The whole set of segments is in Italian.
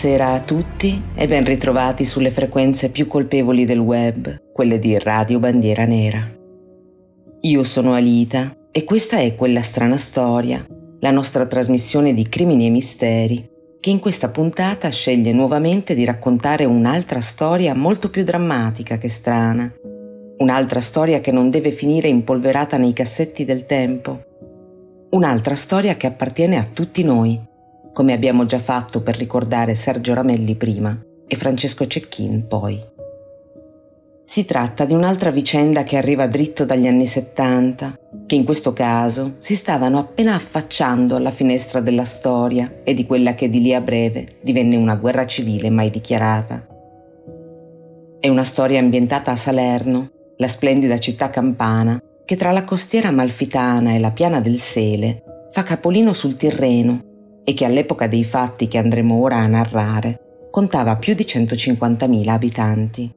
Buonasera a tutti e ben ritrovati sulle frequenze più colpevoli del web, quelle di Radio Bandiera Nera. Io sono Alita e questa è quella strana storia, la nostra trasmissione di crimini e misteri, che in questa puntata sceglie nuovamente di raccontare un'altra storia molto più drammatica che strana, un'altra storia che non deve finire impolverata nei cassetti del tempo, un'altra storia che appartiene a tutti noi come abbiamo già fatto per ricordare Sergio Ramelli prima e Francesco Cecchin poi. Si tratta di un'altra vicenda che arriva dritto dagli anni 70, che in questo caso si stavano appena affacciando alla finestra della storia e di quella che di lì a breve divenne una guerra civile mai dichiarata. È una storia ambientata a Salerno, la splendida città campana, che tra la costiera malfitana e la piana del Sele fa capolino sul Tirreno e che all'epoca dei fatti che andremo ora a narrare contava più di 150.000 abitanti.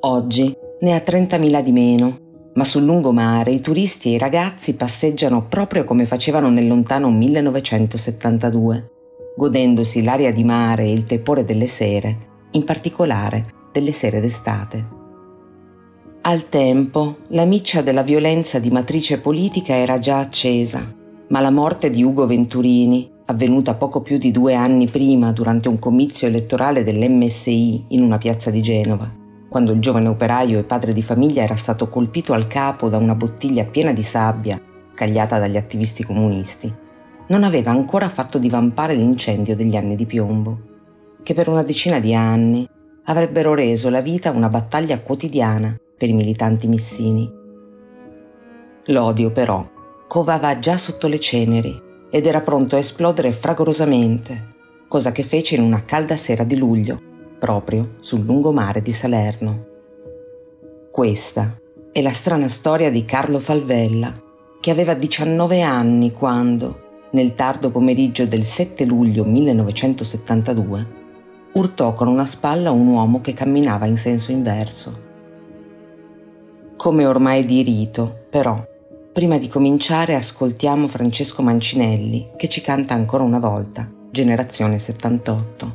Oggi ne ha 30.000 di meno, ma sul lungomare i turisti e i ragazzi passeggiano proprio come facevano nel lontano 1972, godendosi l'aria di mare e il tepore delle sere, in particolare delle sere d'estate. Al tempo, la miccia della violenza di matrice politica era già accesa ma la morte di Ugo Venturini, avvenuta poco più di due anni prima durante un comizio elettorale dell'MSI in una piazza di Genova, quando il giovane operaio e padre di famiglia era stato colpito al capo da una bottiglia piena di sabbia scagliata dagli attivisti comunisti, non aveva ancora fatto divampare l'incendio degli anni di piombo, che per una decina di anni avrebbero reso la vita una battaglia quotidiana per i militanti missini. L'odio però covava già sotto le ceneri ed era pronto a esplodere fragorosamente, cosa che fece in una calda sera di luglio, proprio sul lungomare di Salerno. Questa è la strana storia di Carlo Falvella, che aveva 19 anni quando, nel tardo pomeriggio del 7 luglio 1972, urtò con una spalla un uomo che camminava in senso inverso. Come ormai di rito, però, Prima di cominciare ascoltiamo Francesco Mancinelli che ci canta ancora una volta, Generazione 78.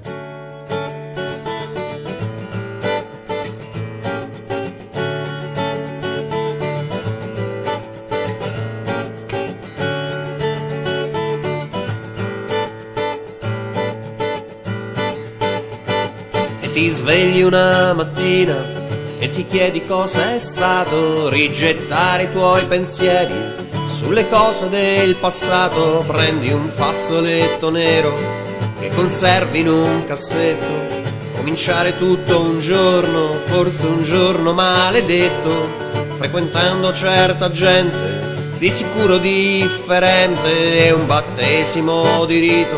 E ti svegli una mattina ti chiedi cosa è stato rigettare i tuoi pensieri sulle cose del passato. Prendi un fazzoletto nero che conservi in un cassetto. Cominciare tutto un giorno forse un giorno maledetto frequentando certa gente di sicuro differente. E un battesimo di rito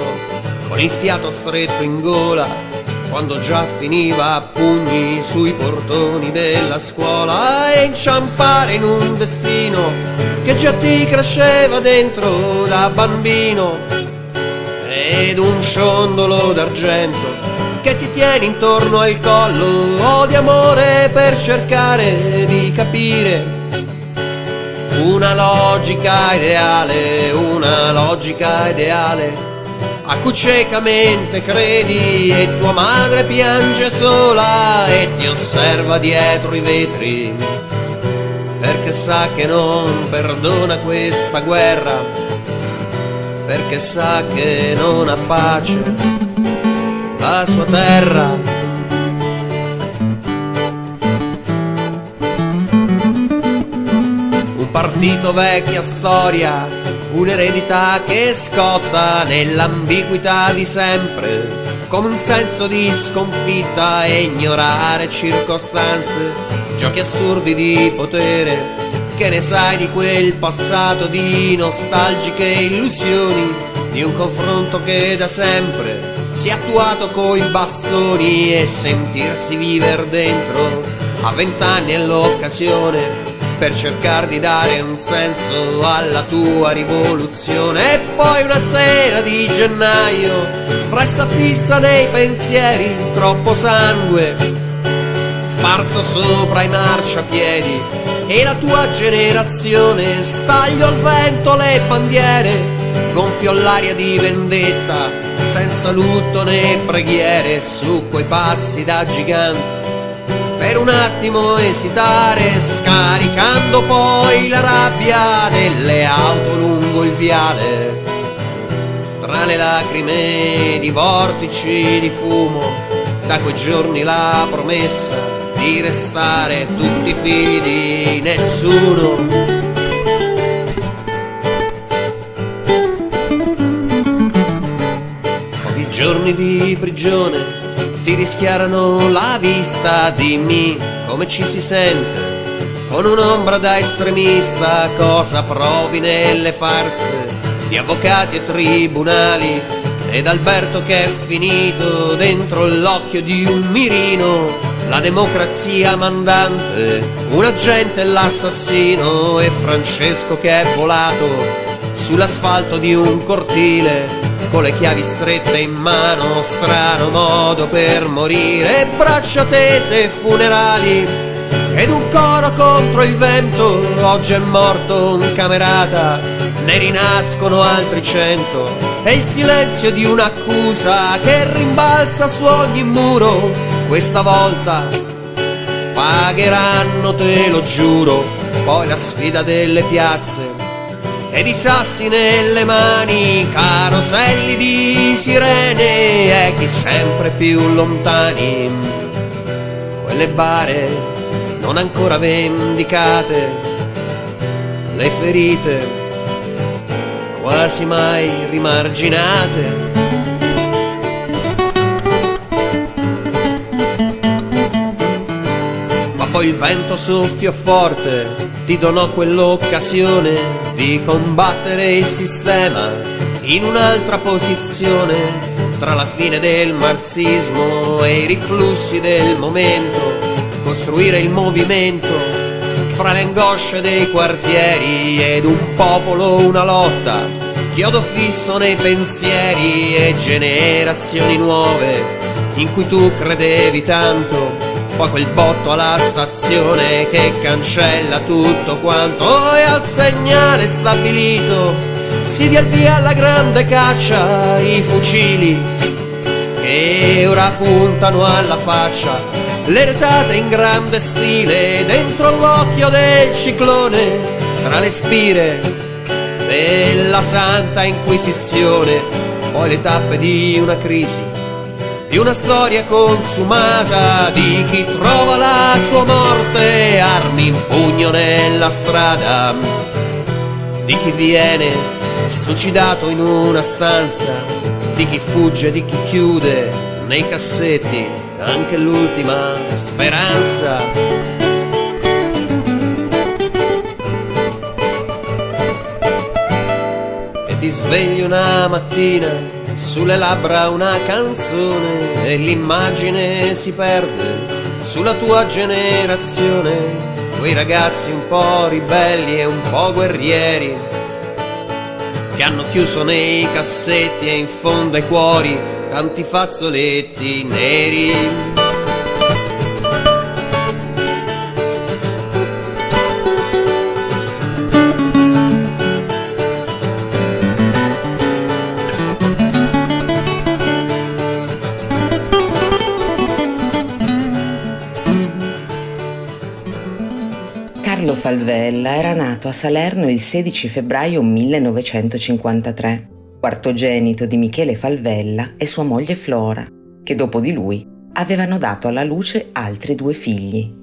con il fiato stretto in gola quando già finiva a pugni sui portoni della scuola e inciampare in un destino che già ti cresceva dentro da bambino. Ed un ciondolo d'argento che ti tiene intorno al collo o di amore per cercare di capire. Una logica ideale, una logica ideale a cui ciecamente credi e tua madre piange sola e ti osserva dietro i vetri perché sa che non perdona questa guerra perché sa che non ha pace la sua terra. Un partito vecchia storia un'eredità che scotta nell'ambiguità di sempre, come un senso di sconfitta e ignorare circostanze, giochi assurdi di potere, che ne sai di quel passato di nostalgiche illusioni, di un confronto che da sempre si è attuato coi bastoni e sentirsi viver dentro. A vent'anni è l'occasione per cercare di dare un senso alla tua rivoluzione. E poi una sera di gennaio resta fissa nei pensieri troppo sangue sparso sopra i marciapiedi e la tua generazione staglio al vento le bandiere gonfio l'aria di vendetta, senza lutto né preghiere su quei passi da gigante. Per un attimo esitare, scaricando poi la rabbia delle auto lungo il viale. Tra le lacrime di vortici di fumo, da quei giorni la promessa di restare tutti figli di nessuno. giorni di prigione ti rischiarano la vista, dimmi come ci si sente. Con un'ombra da estremista, cosa provi nelle farse di avvocati e tribunali? Ed Alberto che è finito dentro l'occhio di un mirino, la democrazia mandante, un agente l'assassino, e Francesco che è volato sull'asfalto di un cortile con le chiavi strette in mano, strano modo per morire, braccia tese funerali ed un coro contro il vento, oggi è morto un camerata, ne rinascono altri cento, e il silenzio di un'accusa che rimbalza su ogni muro, questa volta pagheranno, te lo giuro, poi la sfida delle piazze ed i sassi nelle mani, caroselli di sirene e chi sempre più lontani. Quelle bare non ancora vendicate, le ferite quasi mai rimarginate. Ma poi il vento soffia forte, ti donò quell'occasione di combattere il sistema in un'altra posizione tra la fine del marxismo e i riflussi del momento, costruire il movimento fra le angosce dei quartieri ed un popolo, una lotta, chiodo fisso nei pensieri e generazioni nuove in cui tu credevi tanto poi quel botto alla stazione che cancella tutto quanto. E al segnale stabilito si dia il via alla grande caccia i fucili che ora puntano alla faccia. Le retate in grande stile dentro l'occhio del ciclone tra le spire della santa inquisizione. Poi le tappe di una crisi di una storia consumata di chi trova la sua morte, armi in pugno nella strada, di chi viene suicidato in una stanza, di chi fugge, di chi chiude nei cassetti anche l'ultima speranza. E ti svegli una mattina sulle labbra una canzone e l'immagine si perde sulla tua generazione, quei ragazzi un po' ribelli e un po' guerrieri che hanno chiuso nei cassetti e in fondo ai cuori tanti fazzoletti neri. Falvella era nato a Salerno il 16 febbraio 1953, quartogenito di Michele Falvella e sua moglie Flora, che dopo di lui avevano dato alla luce altri due figli.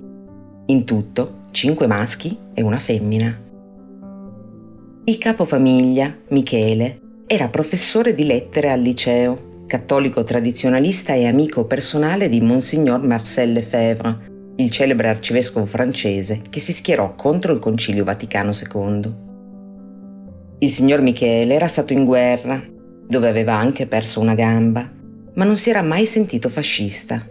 In tutto cinque maschi e una femmina. Il capofamiglia, Michele, era professore di lettere al liceo, cattolico tradizionalista e amico personale di Monsignor Marcel Lefebvre, il celebre arcivescovo francese che si schierò contro il Concilio Vaticano II. Il signor Michele era stato in guerra, dove aveva anche perso una gamba, ma non si era mai sentito fascista.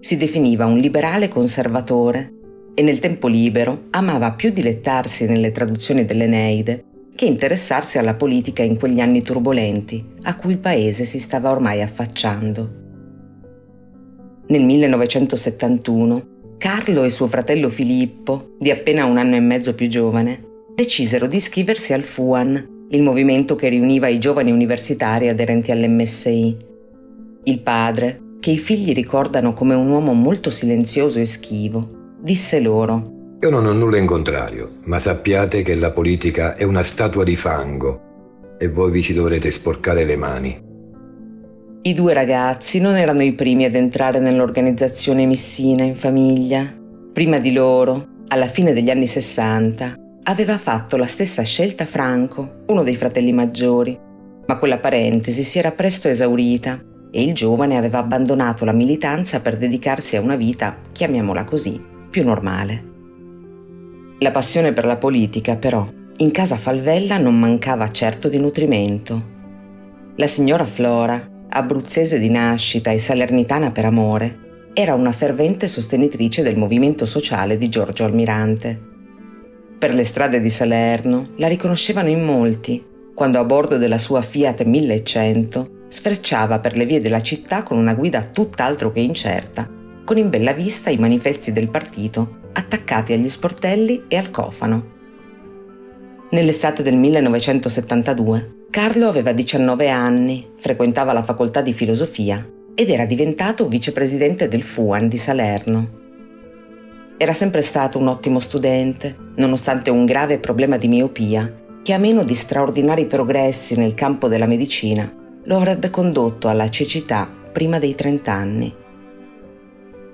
Si definiva un liberale conservatore e nel tempo libero amava più dilettarsi nelle traduzioni dell'Eneide che interessarsi alla politica in quegli anni turbolenti a cui il paese si stava ormai affacciando. Nel 1971 Carlo e suo fratello Filippo, di appena un anno e mezzo più giovane, decisero di iscriversi al FUAN, il movimento che riuniva i giovani universitari aderenti all'MSI. Il padre, che i figli ricordano come un uomo molto silenzioso e schivo, disse loro Io non ho nulla in contrario, ma sappiate che la politica è una statua di fango e voi vi ci dovrete sporcare le mani. I due ragazzi non erano i primi ad entrare nell'organizzazione Missina in famiglia. Prima di loro, alla fine degli anni 60, aveva fatto la stessa scelta Franco, uno dei fratelli maggiori, ma quella parentesi si era presto esaurita e il giovane aveva abbandonato la militanza per dedicarsi a una vita, chiamiamola così, più normale. La passione per la politica, però, in casa Falvella non mancava certo di nutrimento. La signora Flora, abruzzese di nascita e salernitana per amore, era una fervente sostenitrice del movimento sociale di Giorgio Almirante. Per le strade di Salerno la riconoscevano in molti, quando a bordo della sua Fiat 1100 sfrecciava per le vie della città con una guida tutt'altro che incerta, con in bella vista i manifesti del partito attaccati agli sportelli e al cofano. Nell'estate del 1972 Carlo aveva 19 anni, frequentava la facoltà di filosofia ed era diventato vicepresidente del FUAN di Salerno. Era sempre stato un ottimo studente, nonostante un grave problema di miopia che a meno di straordinari progressi nel campo della medicina lo avrebbe condotto alla cecità prima dei 30 anni.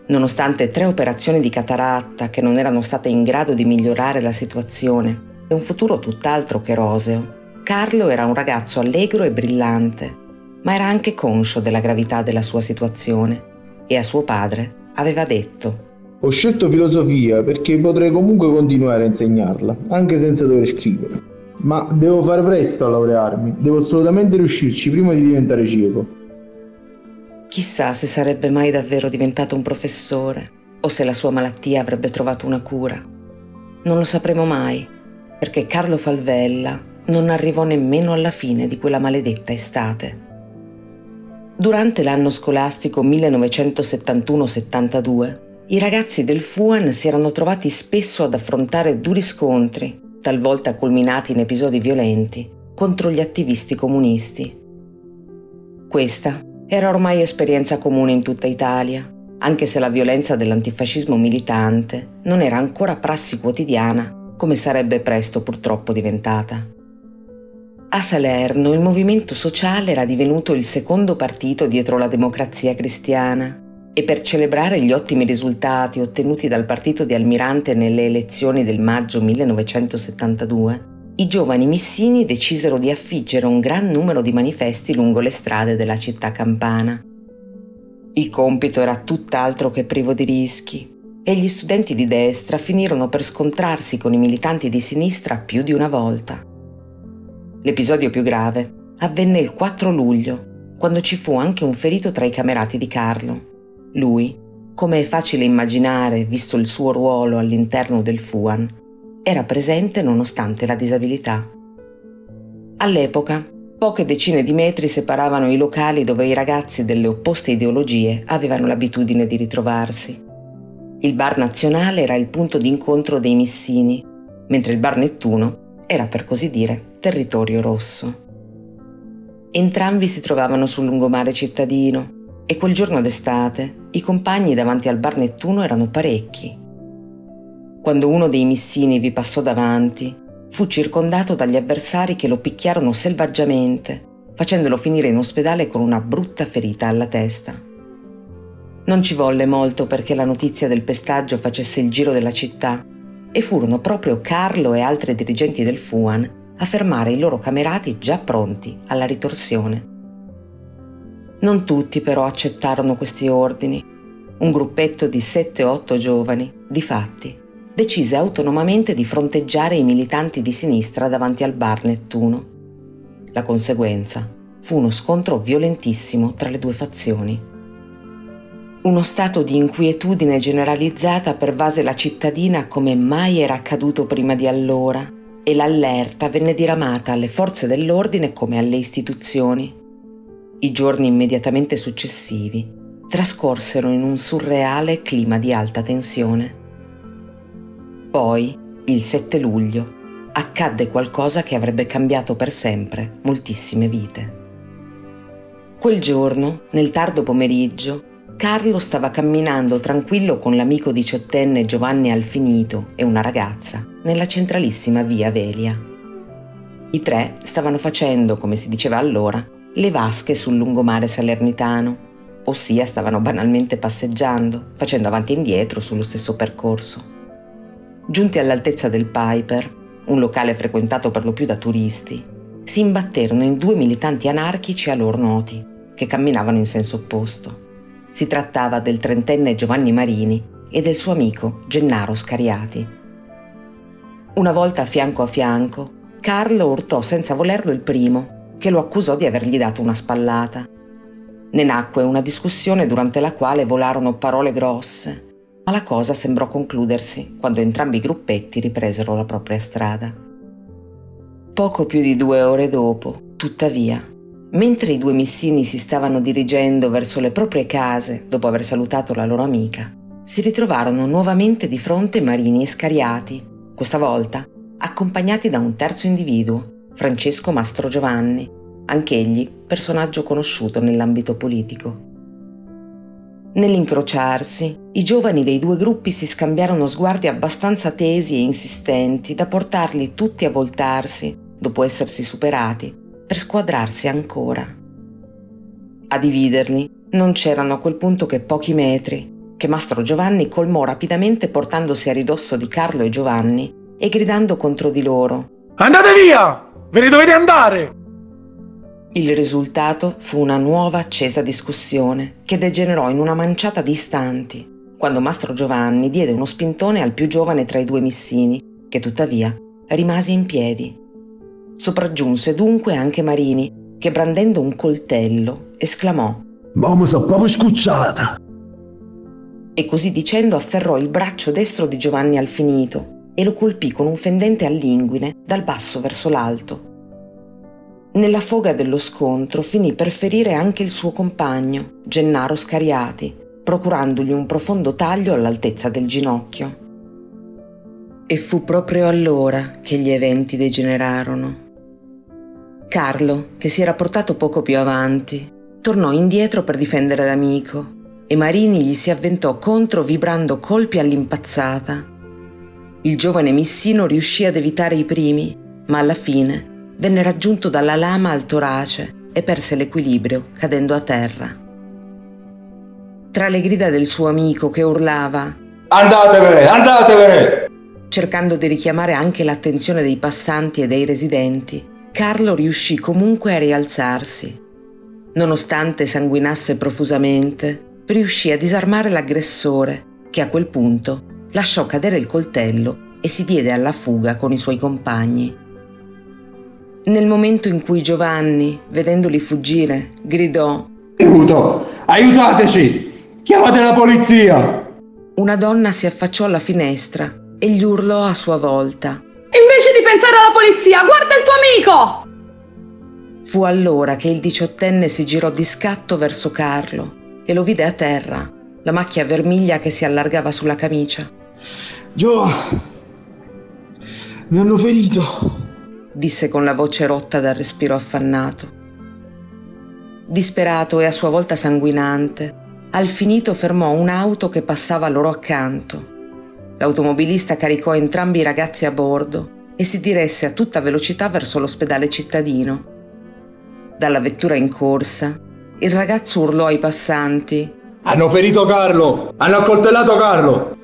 Nonostante tre operazioni di cataratta che non erano state in grado di migliorare la situazione e un futuro tutt'altro che roseo, Carlo era un ragazzo allegro e brillante, ma era anche conscio della gravità della sua situazione e a suo padre aveva detto Ho scelto filosofia perché potrei comunque continuare a insegnarla, anche senza dover scrivere. Ma devo fare presto a laurearmi, devo assolutamente riuscirci prima di diventare cieco. Chissà se sarebbe mai davvero diventato un professore o se la sua malattia avrebbe trovato una cura. Non lo sapremo mai, perché Carlo Falvella non arrivò nemmeno alla fine di quella maledetta estate. Durante l'anno scolastico 1971-72, i ragazzi del FUAN si erano trovati spesso ad affrontare duri scontri, talvolta culminati in episodi violenti, contro gli attivisti comunisti. Questa era ormai esperienza comune in tutta Italia, anche se la violenza dell'antifascismo militante non era ancora prassi quotidiana come sarebbe presto purtroppo diventata. A Salerno il movimento sociale era divenuto il secondo partito dietro la democrazia cristiana e per celebrare gli ottimi risultati ottenuti dal partito di Almirante nelle elezioni del maggio 1972, i giovani missini decisero di affiggere un gran numero di manifesti lungo le strade della città campana. Il compito era tutt'altro che privo di rischi e gli studenti di destra finirono per scontrarsi con i militanti di sinistra più di una volta. L'episodio più grave avvenne il 4 luglio, quando ci fu anche un ferito tra i camerati di Carlo. Lui, come è facile immaginare visto il suo ruolo all'interno del FUAN, era presente nonostante la disabilità. All'epoca, poche decine di metri separavano i locali dove i ragazzi delle opposte ideologie avevano l'abitudine di ritrovarsi. Il bar nazionale era il punto d'incontro dei missini, mentre il bar Nettuno era per così dire territorio rosso. Entrambi si trovavano sul lungomare cittadino e quel giorno d'estate i compagni davanti al bar Nettuno erano parecchi. Quando uno dei missini vi passò davanti, fu circondato dagli avversari che lo picchiarono selvaggiamente, facendolo finire in ospedale con una brutta ferita alla testa. Non ci volle molto perché la notizia del pestaggio facesse il giro della città e furono proprio Carlo e altri dirigenti del FUAN a fermare i loro camerati già pronti alla ritorsione. Non tutti però accettarono questi ordini. Un gruppetto di 7-8 giovani, di fatti, decise autonomamente di fronteggiare i militanti di sinistra davanti al bar Nettuno. La conseguenza fu uno scontro violentissimo tra le due fazioni. Uno stato di inquietudine generalizzata pervase la cittadina come mai era accaduto prima di allora e l'allerta venne diramata alle forze dell'ordine come alle istituzioni. I giorni immediatamente successivi trascorsero in un surreale clima di alta tensione. Poi, il 7 luglio, accadde qualcosa che avrebbe cambiato per sempre moltissime vite. Quel giorno, nel tardo pomeriggio, Carlo stava camminando tranquillo con l'amico diciottenne Giovanni Alfinito e una ragazza nella centralissima via Velia. I tre stavano facendo, come si diceva allora, le vasche sul lungomare salernitano, ossia stavano banalmente passeggiando, facendo avanti e indietro sullo stesso percorso. Giunti all'altezza del Piper, un locale frequentato per lo più da turisti, si imbatterono in due militanti anarchici a loro noti, che camminavano in senso opposto. Si trattava del trentenne Giovanni Marini e del suo amico Gennaro Scariati. Una volta fianco a fianco, Carlo urtò senza volerlo il primo, che lo accusò di avergli dato una spallata. Ne nacque una discussione durante la quale volarono parole grosse, ma la cosa sembrò concludersi quando entrambi i gruppetti ripresero la propria strada. Poco più di due ore dopo, tuttavia, mentre i due missini si stavano dirigendo verso le proprie case dopo aver salutato la loro amica, si ritrovarono nuovamente di fronte Marini e Scariati, questa volta accompagnati da un terzo individuo, Francesco Mastro Giovanni, anch'egli personaggio conosciuto nell'ambito politico. Nell'incrociarsi, i giovani dei due gruppi si scambiarono sguardi abbastanza tesi e insistenti da portarli tutti a voltarsi, dopo essersi superati, per squadrarsi ancora. A dividerli non c'erano a quel punto che pochi metri, che Mastro Giovanni colmò rapidamente portandosi a ridosso di Carlo e Giovanni e gridando contro di loro. Andate via! Ve ne dovete andare! Il risultato fu una nuova accesa discussione che degenerò in una manciata di istanti, quando Mastro Giovanni diede uno spintone al più giovane tra i due missini, che tuttavia rimase in piedi. Sopraggiunse dunque anche Marini, che brandendo un coltello esclamò Ma mi sono proprio scucciata! E così dicendo afferrò il braccio destro di Giovanni Alfinito e lo colpì con un fendente all'inguine dal basso verso l'alto. Nella foga dello scontro finì per ferire anche il suo compagno, Gennaro Scariati, procurandogli un profondo taglio all'altezza del ginocchio. E fu proprio allora che gli eventi degenerarono. Carlo, che si era portato poco più avanti, tornò indietro per difendere l'amico e Marini gli si avventò contro vibrando colpi all'impazzata. Il giovane Missino riuscì ad evitare i primi, ma alla fine venne raggiunto dalla lama al torace e perse l'equilibrio cadendo a terra. Tra le grida del suo amico che urlava Andatevene, andatevene! cercando di richiamare anche l'attenzione dei passanti e dei residenti, Carlo riuscì comunque a rialzarsi. Nonostante sanguinasse profusamente, riuscì a disarmare l'aggressore, che a quel punto lasciò cadere il coltello e si diede alla fuga con i suoi compagni. Nel momento in cui Giovanni, vedendoli fuggire, gridò Aiuto! Aiutateci! Chiamate la polizia! Una donna si affacciò alla finestra e gli urlò a sua volta. Invece di pensare alla polizia, guarda il tuo amico! Fu allora che il diciottenne si girò di scatto verso Carlo e lo vide a terra, la macchia vermiglia che si allargava sulla camicia. Gio, mi hanno ferito disse con la voce rotta dal respiro affannato. Disperato e a sua volta sanguinante, Alfinito fermò un'auto che passava loro accanto. L'automobilista caricò entrambi i ragazzi a bordo e si diresse a tutta velocità verso l'ospedale cittadino. Dalla vettura in corsa, il ragazzo urlò ai passanti: Hanno ferito Carlo! Hanno accoltellato Carlo!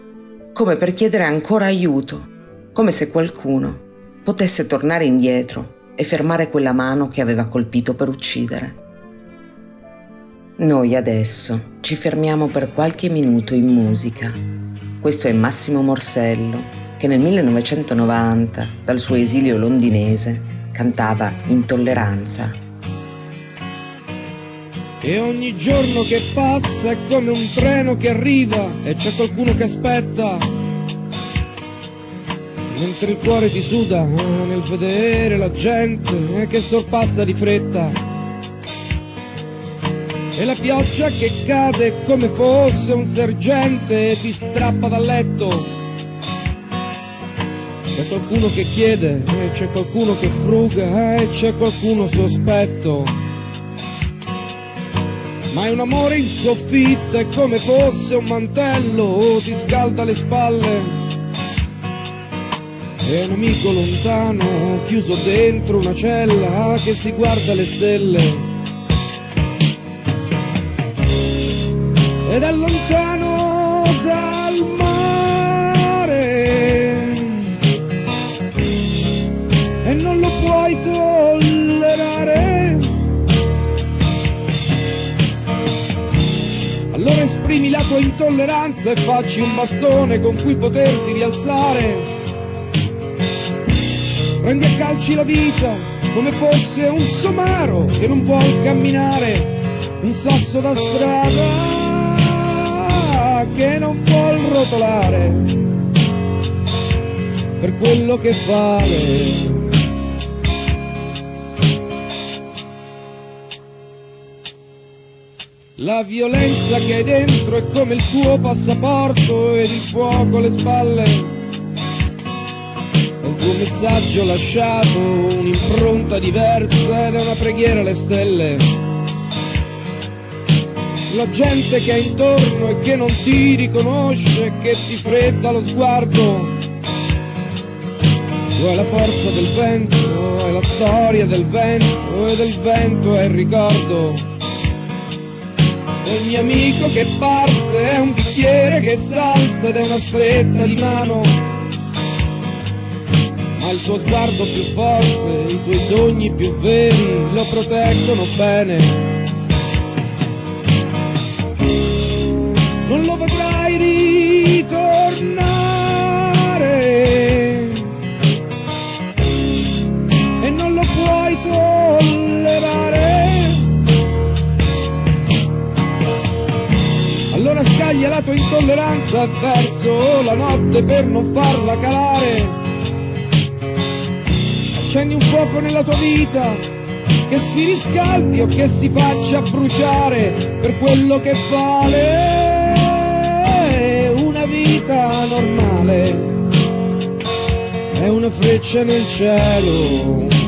Come per chiedere ancora aiuto, come se qualcuno potesse tornare indietro e fermare quella mano che aveva colpito per uccidere. Noi adesso ci fermiamo per qualche minuto in musica. Questo è Massimo Morsello, che nel 1990, dal suo esilio londinese, cantava Intolleranza. E ogni giorno che passa è come un treno che arriva e c'è qualcuno che aspetta mentre il cuore ti suda ah, nel vedere la gente che sorpassa di fretta e la pioggia che cade come fosse un sergente ti strappa dal letto C'è qualcuno che chiede, e c'è qualcuno che fruga, e c'è qualcuno sospetto. Ma è un amore in soffitta, è come fosse un mantello, ti scalda le spalle. È un amico lontano, chiuso dentro una cella, che si guarda le stelle. Ed è lontano dal mare e non lo puoi tollerare. Allora esprimi la tua intolleranza e facci un bastone con cui poterti rialzare. Prendi a calci la vita come fosse un somaro che non vuol camminare, un sasso da strada che non vuol rotolare per quello che vale. La violenza che hai dentro è come il tuo passaporto ed il fuoco alle spalle. Il tuo messaggio lasciato, un'impronta diversa ed è una preghiera alle stelle la gente che è intorno e che non ti riconosce, che ti fredda lo sguardo. Tu hai la forza del vento, hai la storia del vento e del vento è il ricordo. Ogni amico che parte è un bicchiere che salsa ed è una stretta di mano. Ma il tuo sguardo più forte, i tuoi sogni più veri lo proteggono bene intolleranza verso la notte per non farla calare. Accendi un fuoco nella tua vita che si riscaldi o che si faccia bruciare per quello che vale vita normale è una freccia nel cielo.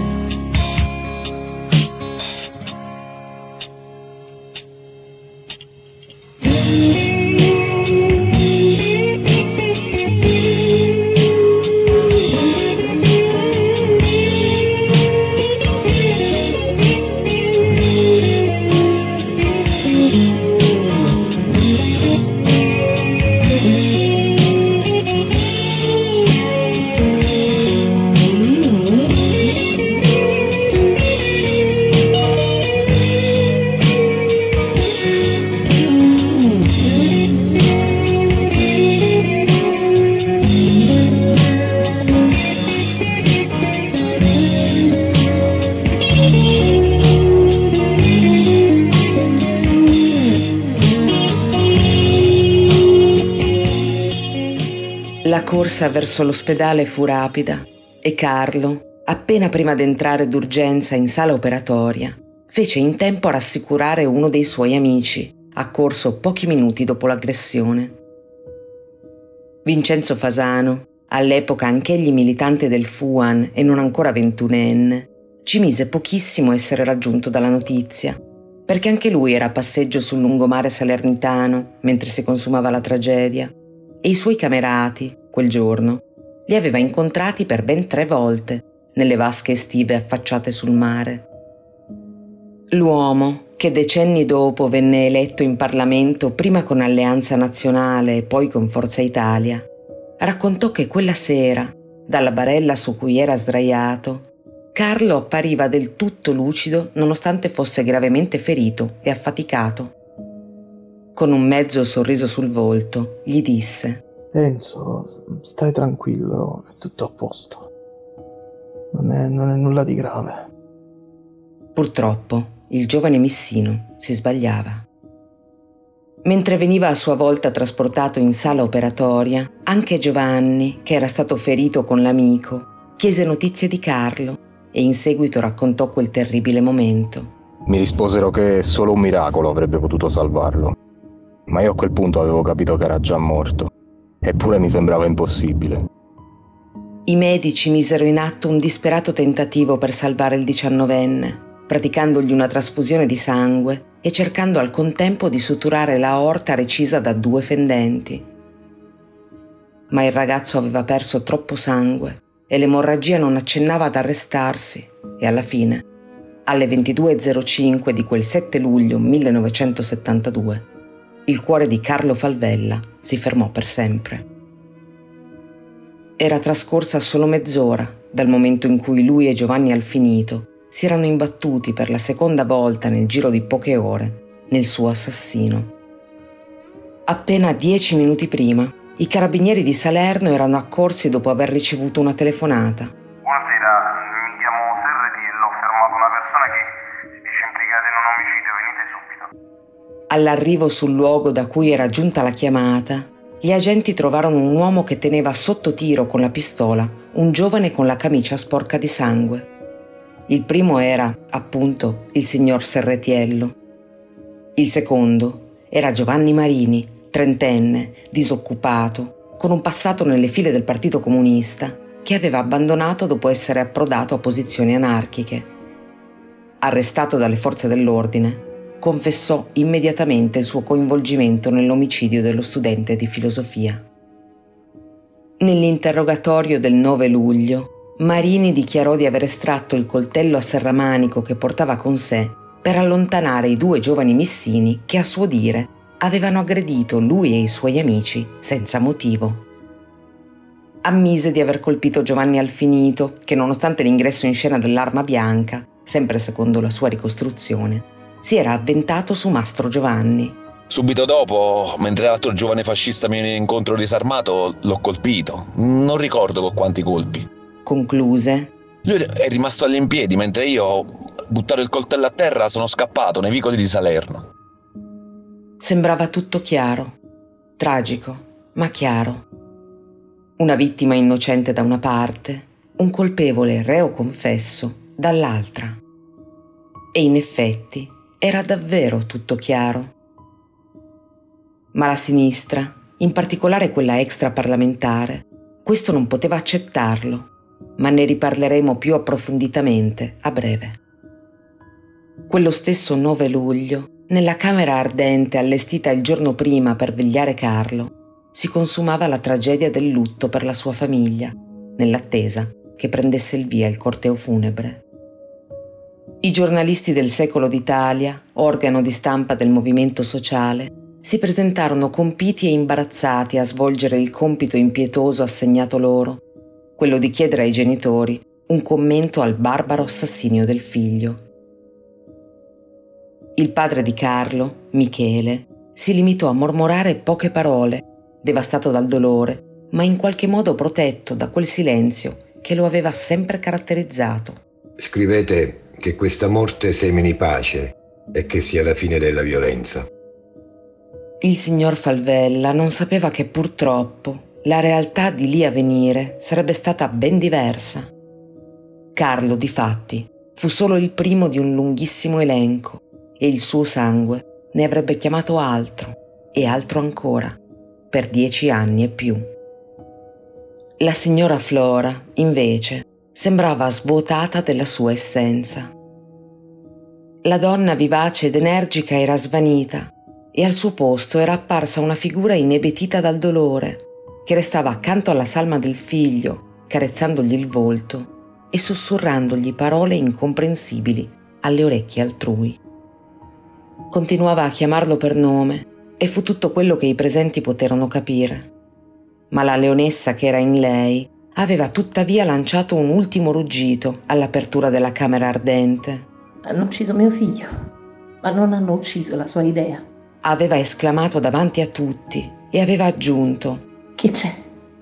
Corsa verso l'ospedale fu rapida e Carlo, appena prima d'entrare d'urgenza in sala operatoria, fece in tempo a rassicurare uno dei suoi amici, accorso pochi minuti dopo l'aggressione. Vincenzo Fasano, all'epoca anch'egli militante del FUAN e non ancora ventunenne, ci mise pochissimo essere raggiunto dalla notizia, perché anche lui era a passeggio sul lungomare salernitano mentre si consumava la tragedia e i suoi camerati, quel giorno, li aveva incontrati per ben tre volte nelle vasche estive affacciate sul mare. L'uomo, che decenni dopo venne eletto in Parlamento prima con Alleanza Nazionale e poi con Forza Italia, raccontò che quella sera, dalla barella su cui era sdraiato, Carlo appariva del tutto lucido nonostante fosse gravemente ferito e affaticato. Con un mezzo sorriso sul volto, gli disse Enzo, stai tranquillo, è tutto a posto. Non è, non è nulla di grave. Purtroppo, il giovane Missino si sbagliava. Mentre veniva a sua volta trasportato in sala operatoria, anche Giovanni, che era stato ferito con l'amico, chiese notizie di Carlo e in seguito raccontò quel terribile momento. Mi risposero che solo un miracolo avrebbe potuto salvarlo, ma io a quel punto avevo capito che era già morto eppure mi sembrava impossibile. I medici misero in atto un disperato tentativo per salvare il diciannovenne, praticandogli una trasfusione di sangue e cercando al contempo di suturare la aorta recisa da due fendenti. Ma il ragazzo aveva perso troppo sangue e l'emorragia non accennava ad arrestarsi e alla fine, alle 22.05 di quel 7 luglio 1972, il cuore di Carlo Falvella si fermò per sempre. Era trascorsa solo mezz'ora dal momento in cui lui e Giovanni Alfinito si erano imbattuti per la seconda volta nel giro di poche ore nel suo assassino. Appena dieci minuti prima, i carabinieri di Salerno erano accorsi dopo aver ricevuto una telefonata. All'arrivo sul luogo da cui era giunta la chiamata, gli agenti trovarono un uomo che teneva sotto tiro con la pistola un giovane con la camicia sporca di sangue. Il primo era, appunto, il signor Serretiello. Il secondo era Giovanni Marini, trentenne, disoccupato, con un passato nelle file del Partito Comunista, che aveva abbandonato dopo essere approdato a posizioni anarchiche. Arrestato dalle forze dell'ordine, confessò immediatamente il suo coinvolgimento nell'omicidio dello studente di filosofia. Nell'interrogatorio del 9 luglio, Marini dichiarò di aver estratto il coltello a serramanico che portava con sé per allontanare i due giovani missini che a suo dire avevano aggredito lui e i suoi amici senza motivo. Ammise di aver colpito Giovanni Alfinito, che nonostante l'ingresso in scena dell'arma bianca, sempre secondo la sua ricostruzione, si era avventato su Mastro Giovanni. Subito dopo, mentre l'altro giovane fascista mi incontro disarmato, l'ho colpito. Non ricordo con quanti colpi concluse. Lui è rimasto all'impiedi mentre io, buttato il coltello a terra, sono scappato nei vicoli di Salerno. Sembrava tutto chiaro, tragico, ma chiaro. Una vittima innocente da una parte, un colpevole reo confesso dall'altra. E in effetti era davvero tutto chiaro. Ma la sinistra, in particolare quella extraparlamentare, questo non poteva accettarlo ma ne riparleremo più approfonditamente a breve. Quello stesso 9 luglio, nella camera ardente allestita il giorno prima per vegliare Carlo, si consumava la tragedia del lutto per la sua famiglia, nell'attesa che prendesse il via il corteo funebre. I giornalisti del Secolo d'Italia, organo di stampa del movimento sociale, si presentarono compiti e imbarazzati a svolgere il compito impietoso assegnato loro quello di chiedere ai genitori un commento al barbaro assassinio del figlio. Il padre di Carlo, Michele, si limitò a mormorare poche parole, devastato dal dolore, ma in qualche modo protetto da quel silenzio che lo aveva sempre caratterizzato. Scrivete che questa morte semini pace e che sia la fine della violenza. Il signor Falvella non sapeva che purtroppo la realtà di lì a venire sarebbe stata ben diversa. Carlo, difatti, fu solo il primo di un lunghissimo elenco e il suo sangue ne avrebbe chiamato altro e altro ancora, per dieci anni e più. La signora Flora, invece, sembrava svuotata della sua essenza. La donna vivace ed energica era svanita e al suo posto era apparsa una figura inebetita dal dolore, che restava accanto alla salma del figlio, carezzandogli il volto e sussurrandogli parole incomprensibili alle orecchie altrui. Continuava a chiamarlo per nome e fu tutto quello che i presenti poterono capire. Ma la leonessa che era in lei aveva tuttavia lanciato un ultimo ruggito all'apertura della camera ardente. Hanno ucciso mio figlio, ma non hanno ucciso la sua idea. Aveva esclamato davanti a tutti e aveva aggiunto che c'è?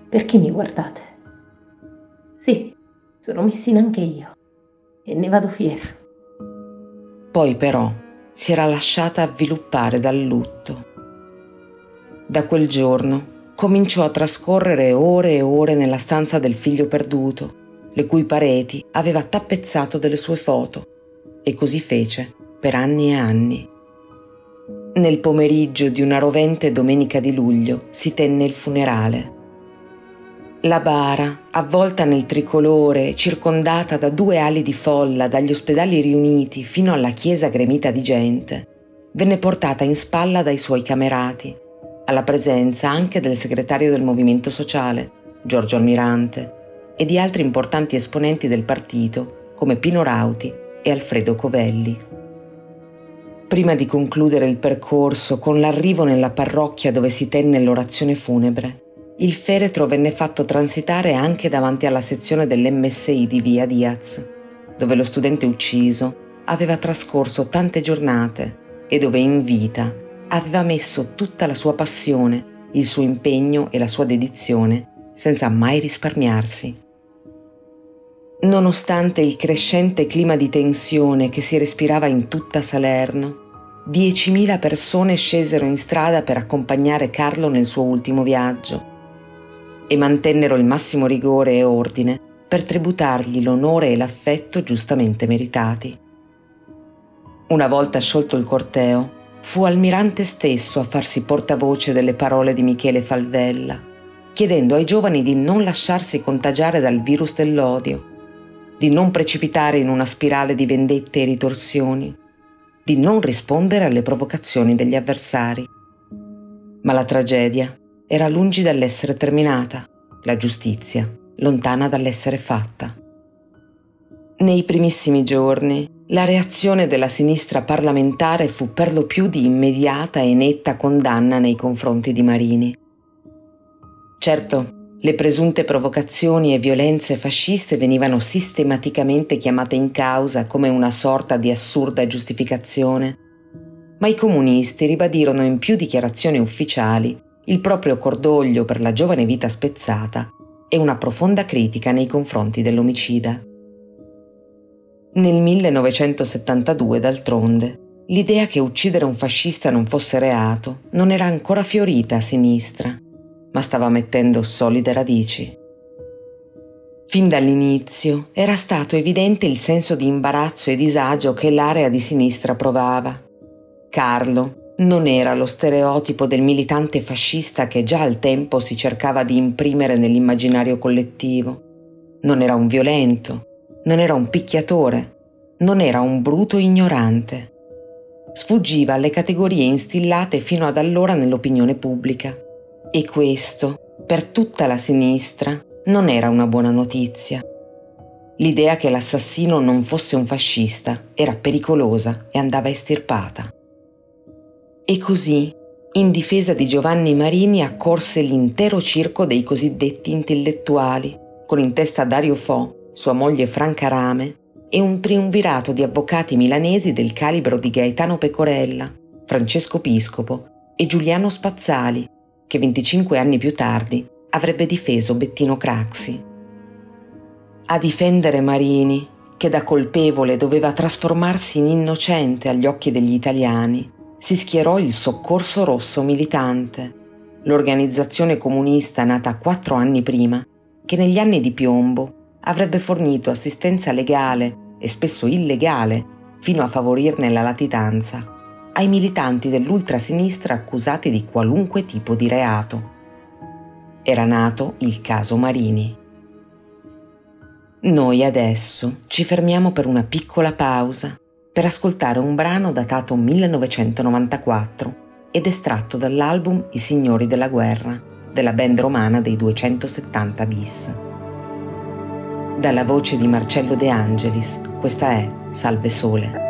Perché mi guardate? Sì, sono missina anche io e ne vado fiera. Poi però si era lasciata avviluppare dal lutto. Da quel giorno cominciò a trascorrere ore e ore nella stanza del figlio perduto, le cui pareti aveva tappezzato delle sue foto, e così fece per anni e anni. Nel pomeriggio di una rovente domenica di luglio si tenne il funerale. La bara, avvolta nel tricolore, circondata da due ali di folla dagli ospedali riuniti fino alla chiesa gremita di gente, venne portata in spalla dai suoi camerati, alla presenza anche del segretario del Movimento Sociale, Giorgio Almirante, e di altri importanti esponenti del partito come Pino Rauti e Alfredo Covelli. Prima di concludere il percorso con l'arrivo nella parrocchia dove si tenne l'orazione funebre, il feretro venne fatto transitare anche davanti alla sezione dell'MSI di Via Diaz, dove lo studente ucciso aveva trascorso tante giornate e dove in vita aveva messo tutta la sua passione, il suo impegno e la sua dedizione, senza mai risparmiarsi. Nonostante il crescente clima di tensione che si respirava in tutta Salerno, 10.000 persone scesero in strada per accompagnare Carlo nel suo ultimo viaggio e mantennero il massimo rigore e ordine per tributargli l'onore e l'affetto giustamente meritati. Una volta sciolto il corteo, fu Almirante stesso a farsi portavoce delle parole di Michele Falvella, chiedendo ai giovani di non lasciarsi contagiare dal virus dell'odio, di non precipitare in una spirale di vendette e ritorsioni, di non rispondere alle provocazioni degli avversari. Ma la tragedia era lungi dall'essere terminata, la giustizia lontana dall'essere fatta. Nei primissimi giorni la reazione della sinistra parlamentare fu per lo più di immediata e netta condanna nei confronti di Marini. Certo, le presunte provocazioni e violenze fasciste venivano sistematicamente chiamate in causa come una sorta di assurda giustificazione, ma i comunisti ribadirono in più dichiarazioni ufficiali il proprio cordoglio per la giovane vita spezzata e una profonda critica nei confronti dell'omicida. Nel 1972, d'altronde, l'idea che uccidere un fascista non fosse reato non era ancora fiorita a sinistra, ma stava mettendo solide radici. Fin dall'inizio era stato evidente il senso di imbarazzo e disagio che l'area di sinistra provava. Carlo, non era lo stereotipo del militante fascista che già al tempo si cercava di imprimere nell'immaginario collettivo. Non era un violento, non era un picchiatore, non era un bruto ignorante. Sfuggiva alle categorie instillate fino ad allora nell'opinione pubblica. E questo, per tutta la sinistra, non era una buona notizia. L'idea che l'assassino non fosse un fascista era pericolosa e andava estirpata. E così, in difesa di Giovanni Marini, accorse l'intero circo dei cosiddetti intellettuali, con in testa Dario Fo, sua moglie Franca Rame e un triunvirato di avvocati milanesi del calibro di Gaetano Pecorella, Francesco Piscopo e Giuliano Spazzali, che 25 anni più tardi avrebbe difeso Bettino Craxi. A difendere Marini, che da colpevole doveva trasformarsi in innocente agli occhi degli italiani, si schierò il Soccorso Rosso Militante, l'organizzazione comunista nata quattro anni prima, che negli anni di piombo avrebbe fornito assistenza legale e spesso illegale, fino a favorirne la latitanza, ai militanti dell'ultrasinistra accusati di qualunque tipo di reato. Era nato il caso Marini. Noi adesso ci fermiamo per una piccola pausa per ascoltare un brano datato 1994 ed estratto dall'album I Signori della Guerra della band romana dei 270 bis. Dalla voce di Marcello De Angelis, questa è Salve Sole.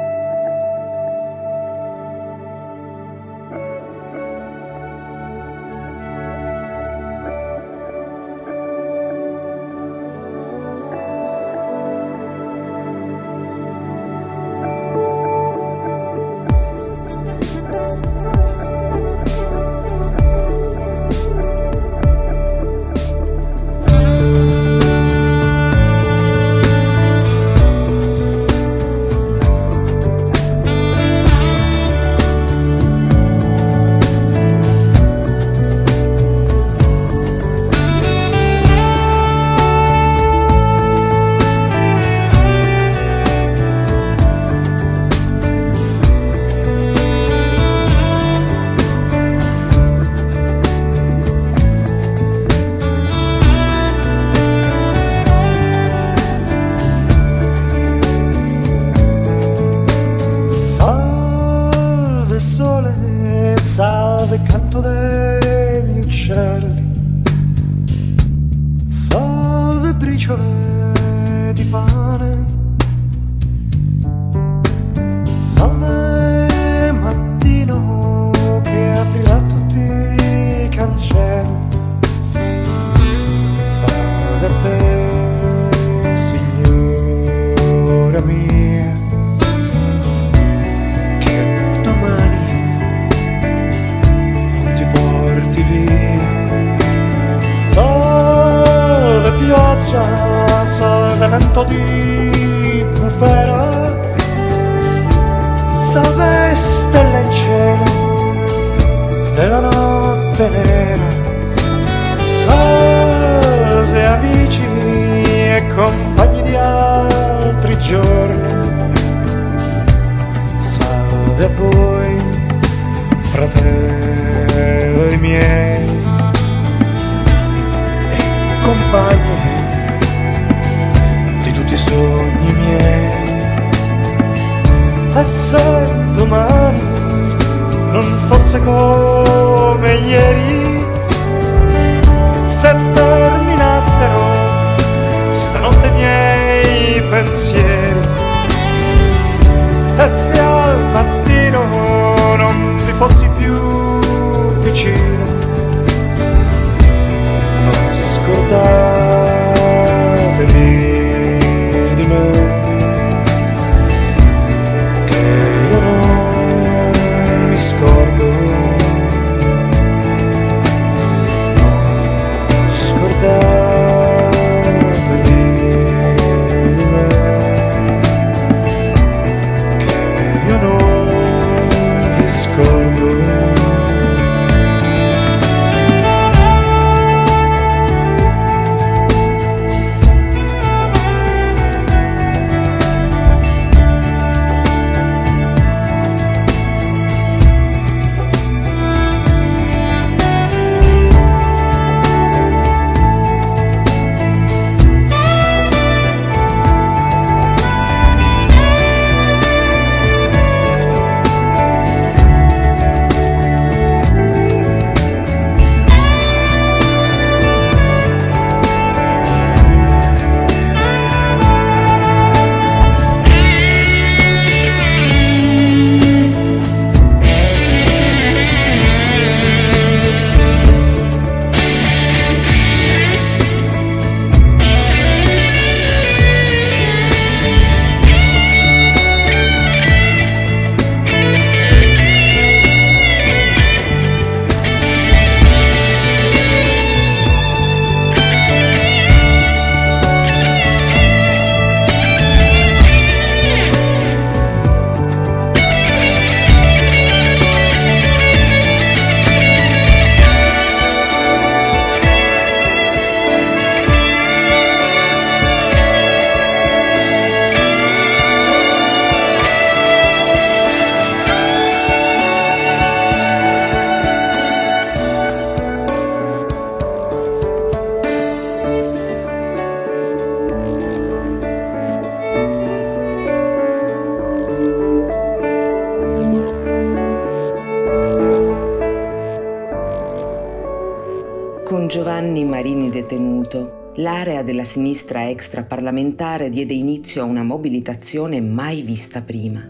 Con Giovanni Marini detenuto, l'area della sinistra extraparlamentare diede inizio a una mobilitazione mai vista prima.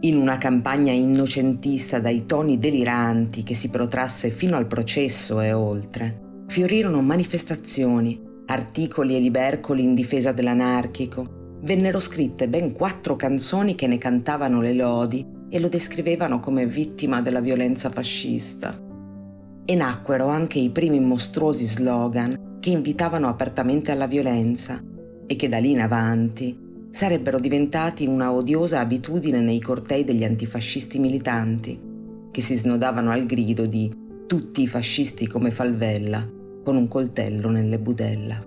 In una campagna innocentista dai toni deliranti che si protrasse fino al processo e oltre, fiorirono manifestazioni, articoli e libercoli in difesa dell'anarchico, vennero scritte ben quattro canzoni che ne cantavano le lodi e lo descrivevano come vittima della violenza fascista e nacquero anche i primi mostruosi slogan che invitavano apertamente alla violenza e che da lì in avanti sarebbero diventati una odiosa abitudine nei cortei degli antifascisti militanti, che si snodavano al grido di tutti i fascisti come Falvella, con un coltello nelle budella.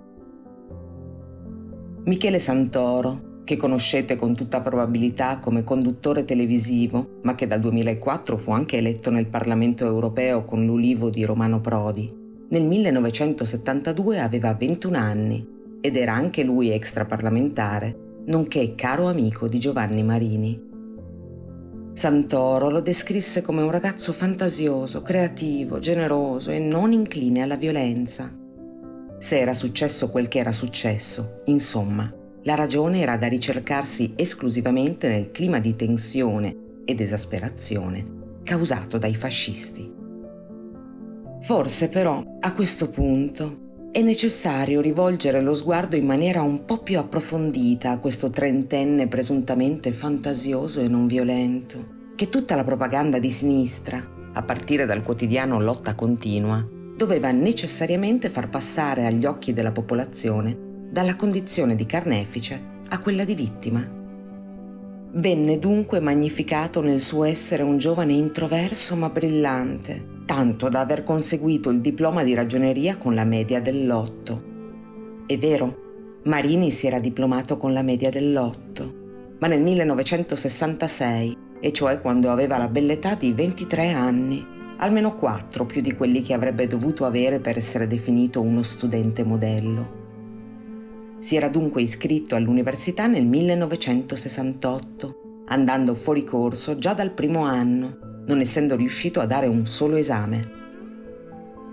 Michele Santoro, che conoscete con tutta probabilità come conduttore televisivo, ma che dal 2004 fu anche eletto nel Parlamento europeo con l'ulivo di Romano Prodi, nel 1972 aveva 21 anni ed era anche lui extraparlamentare, nonché caro amico di Giovanni Marini. Santoro lo descrisse come un ragazzo fantasioso, creativo, generoso e non incline alla violenza. Se era successo quel che era successo, insomma, la ragione era da ricercarsi esclusivamente nel clima di tensione ed esasperazione causato dai fascisti. Forse però, a questo punto, è necessario rivolgere lo sguardo in maniera un po' più approfondita a questo trentenne presuntamente fantasioso e non violento, che tutta la propaganda di sinistra, a partire dal quotidiano Lotta Continua, doveva necessariamente far passare agli occhi della popolazione dalla condizione di carnefice a quella di vittima. Venne dunque magnificato nel suo essere un giovane introverso ma brillante, tanto da aver conseguito il diploma di ragioneria con la media dell'otto. È vero, Marini si era diplomato con la media dell'otto, ma nel 1966, e cioè quando aveva la bell'età di 23 anni, almeno quattro più di quelli che avrebbe dovuto avere per essere definito uno studente modello. Si era dunque iscritto all'università nel 1968, andando fuori corso già dal primo anno, non essendo riuscito a dare un solo esame.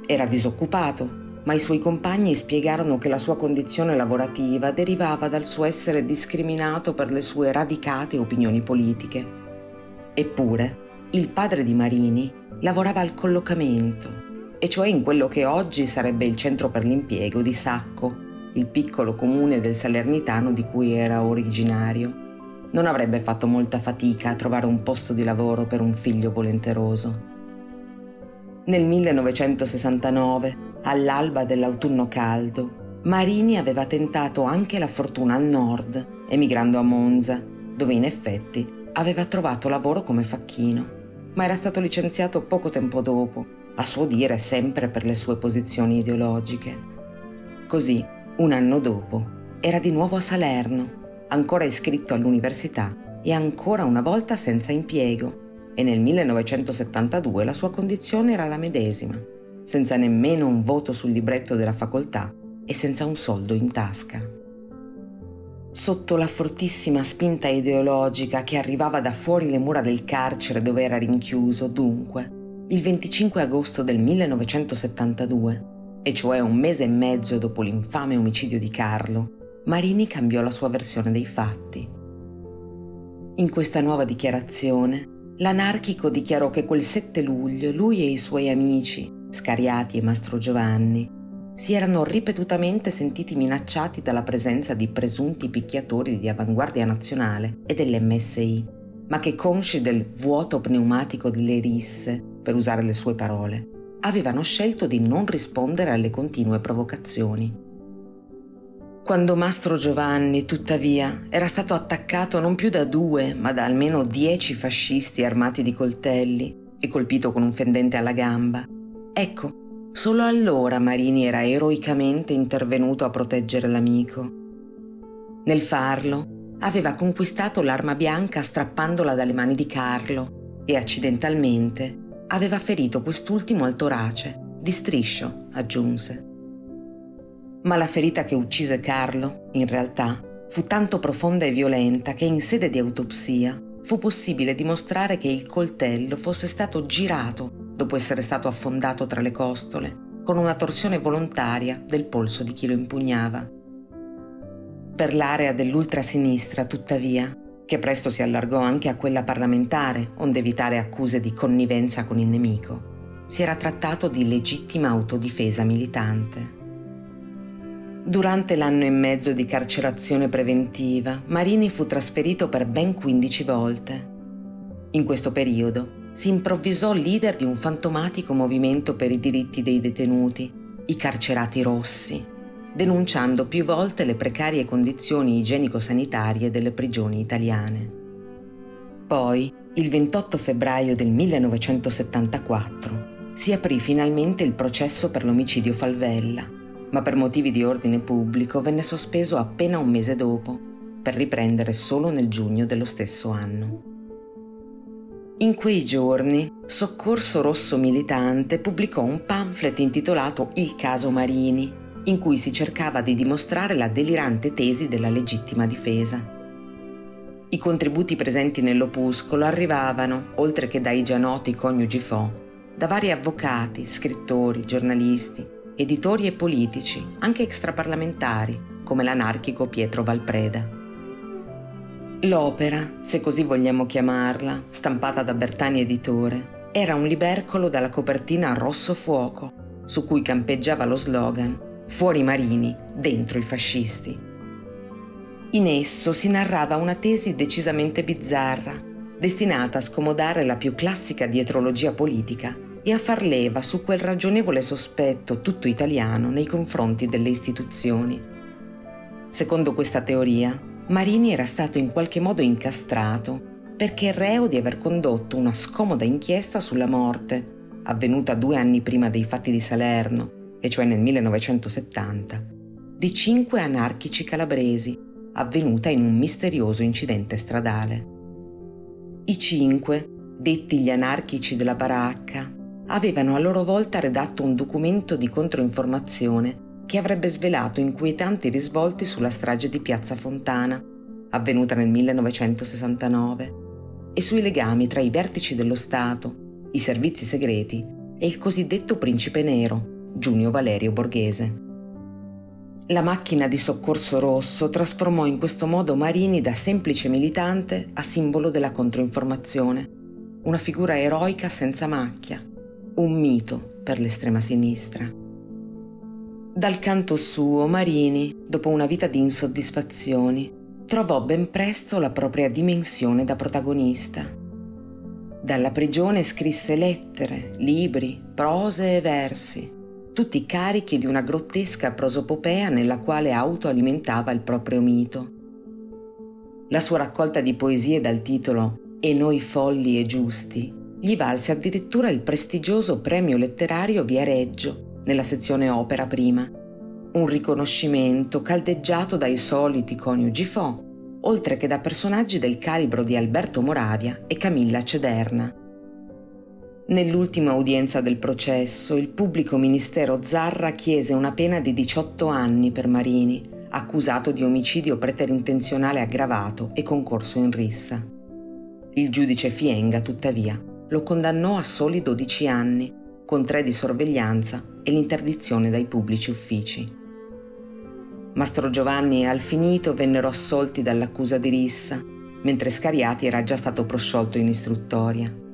Era disoccupato, ma i suoi compagni spiegarono che la sua condizione lavorativa derivava dal suo essere discriminato per le sue radicate opinioni politiche. Eppure, il padre di Marini lavorava al collocamento, e cioè in quello che oggi sarebbe il centro per l'impiego di Sacco, il piccolo comune del Salernitano di cui era originario. Non avrebbe fatto molta fatica a trovare un posto di lavoro per un figlio volenteroso. Nel 1969, all'alba dell'autunno caldo, Marini aveva tentato anche la fortuna al nord, emigrando a Monza, dove in effetti aveva trovato lavoro come facchino, ma era stato licenziato poco tempo dopo, a suo dire sempre per le sue posizioni ideologiche. Così un anno dopo era di nuovo a Salerno, ancora iscritto all'università e ancora una volta senza impiego e nel 1972 la sua condizione era la medesima, senza nemmeno un voto sul libretto della facoltà e senza un soldo in tasca. Sotto la fortissima spinta ideologica che arrivava da fuori le mura del carcere dove era rinchiuso, dunque, il 25 agosto del 1972, e cioè un mese e mezzo dopo l'infame omicidio di Carlo, Marini cambiò la sua versione dei fatti. In questa nuova dichiarazione, l'anarchico dichiarò che quel 7 luglio lui e i suoi amici, Scariati e Mastro Giovanni, si erano ripetutamente sentiti minacciati dalla presenza di presunti picchiatori di avanguardia nazionale e dell'MSI, ma che consci del vuoto pneumatico delle risse, per usare le sue parole, avevano scelto di non rispondere alle continue provocazioni. Quando Mastro Giovanni, tuttavia, era stato attaccato non più da due, ma da almeno dieci fascisti armati di coltelli e colpito con un fendente alla gamba, ecco, solo allora Marini era eroicamente intervenuto a proteggere l'amico. Nel farlo, aveva conquistato l'arma bianca strappandola dalle mani di Carlo e accidentalmente aveva ferito quest'ultimo al torace, di striscio, aggiunse. Ma la ferita che uccise Carlo, in realtà, fu tanto profonda e violenta che in sede di autopsia fu possibile dimostrare che il coltello fosse stato girato dopo essere stato affondato tra le costole, con una torsione volontaria del polso di chi lo impugnava. Per l'area dell'ultrasinistra, tuttavia, che presto si allargò anche a quella parlamentare, onde evitare accuse di connivenza con il nemico. Si era trattato di legittima autodifesa militante. Durante l'anno e mezzo di carcerazione preventiva, Marini fu trasferito per ben 15 volte. In questo periodo si improvvisò leader di un fantomatico movimento per i diritti dei detenuti, i carcerati rossi, denunciando più volte le precarie condizioni igienico-sanitarie delle prigioni italiane. Poi, il 28 febbraio del 1974, si aprì finalmente il processo per l'omicidio Falvella, ma per motivi di ordine pubblico venne sospeso appena un mese dopo, per riprendere solo nel giugno dello stesso anno. In quei giorni, Soccorso Rosso Militante pubblicò un pamphlet intitolato Il caso Marini, in cui si cercava di dimostrare la delirante tesi della legittima difesa. I contributi presenti nell'opuscolo arrivavano, oltre che dai già noti coniugi Fo, da vari avvocati, scrittori, giornalisti editori e politici, anche extraparlamentari, come l'anarchico Pietro Valpreda. L'opera, se così vogliamo chiamarla, stampata da Bertani Editore, era un libercolo dalla copertina rosso fuoco, su cui campeggiava lo slogan Fuori Marini, dentro i fascisti. In esso si narrava una tesi decisamente bizzarra, destinata a scomodare la più classica dietrologia politica e a far leva su quel ragionevole sospetto tutto italiano nei confronti delle istituzioni. Secondo questa teoria, Marini era stato in qualche modo incastrato perché reo di aver condotto una scomoda inchiesta sulla morte, avvenuta due anni prima dei fatti di Salerno, e cioè nel 1970, di cinque anarchici calabresi avvenuta in un misterioso incidente stradale. I cinque, detti gli anarchici della baracca, avevano a loro volta redatto un documento di controinformazione che avrebbe svelato inquietanti risvolti sulla strage di Piazza Fontana, avvenuta nel 1969, e sui legami tra i vertici dello Stato, i servizi segreti e il cosiddetto principe nero, Giunio Valerio Borghese. La macchina di soccorso rosso trasformò in questo modo Marini da semplice militante a simbolo della controinformazione, una figura eroica senza macchia, un mito per l'estrema sinistra. Dal canto suo, Marini, dopo una vita di insoddisfazioni, trovò ben presto la propria dimensione da protagonista. Dalla prigione scrisse lettere, libri, prose e versi tutti carichi di una grottesca prosopopea nella quale autoalimentava il proprio mito. La sua raccolta di poesie dal titolo E noi folli e giusti gli valse addirittura il prestigioso premio letterario Viareggio nella sezione opera prima, un riconoscimento caldeggiato dai soliti coniugi Fo, oltre che da personaggi del calibro di Alberto Moravia e Camilla Cederna. Nell'ultima udienza del processo, il pubblico ministero Zarra chiese una pena di 18 anni per Marini, accusato di omicidio preterintenzionale aggravato e concorso in rissa. Il giudice Fienga, tuttavia, lo condannò a soli 12 anni, con tre di sorveglianza e l'interdizione dai pubblici uffici. Mastro Giovanni e Alfinito vennero assolti dall'accusa di rissa, mentre Scariati era già stato prosciolto in istruttoria.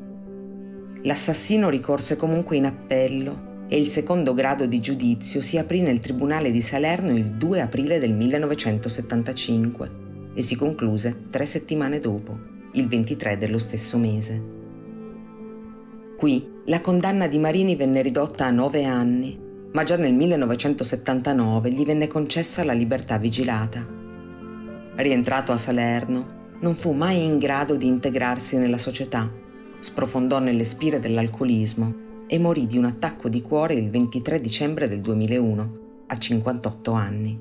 L'assassino ricorse comunque in appello e il secondo grado di giudizio si aprì nel Tribunale di Salerno il 2 aprile del 1975 e si concluse tre settimane dopo, il 23 dello stesso mese. Qui la condanna di Marini venne ridotta a nove anni, ma già nel 1979 gli venne concessa la libertà vigilata. Rientrato a Salerno, non fu mai in grado di integrarsi nella società sprofondò nelle spire dell'alcolismo e morì di un attacco di cuore il 23 dicembre del 2001, a 58 anni.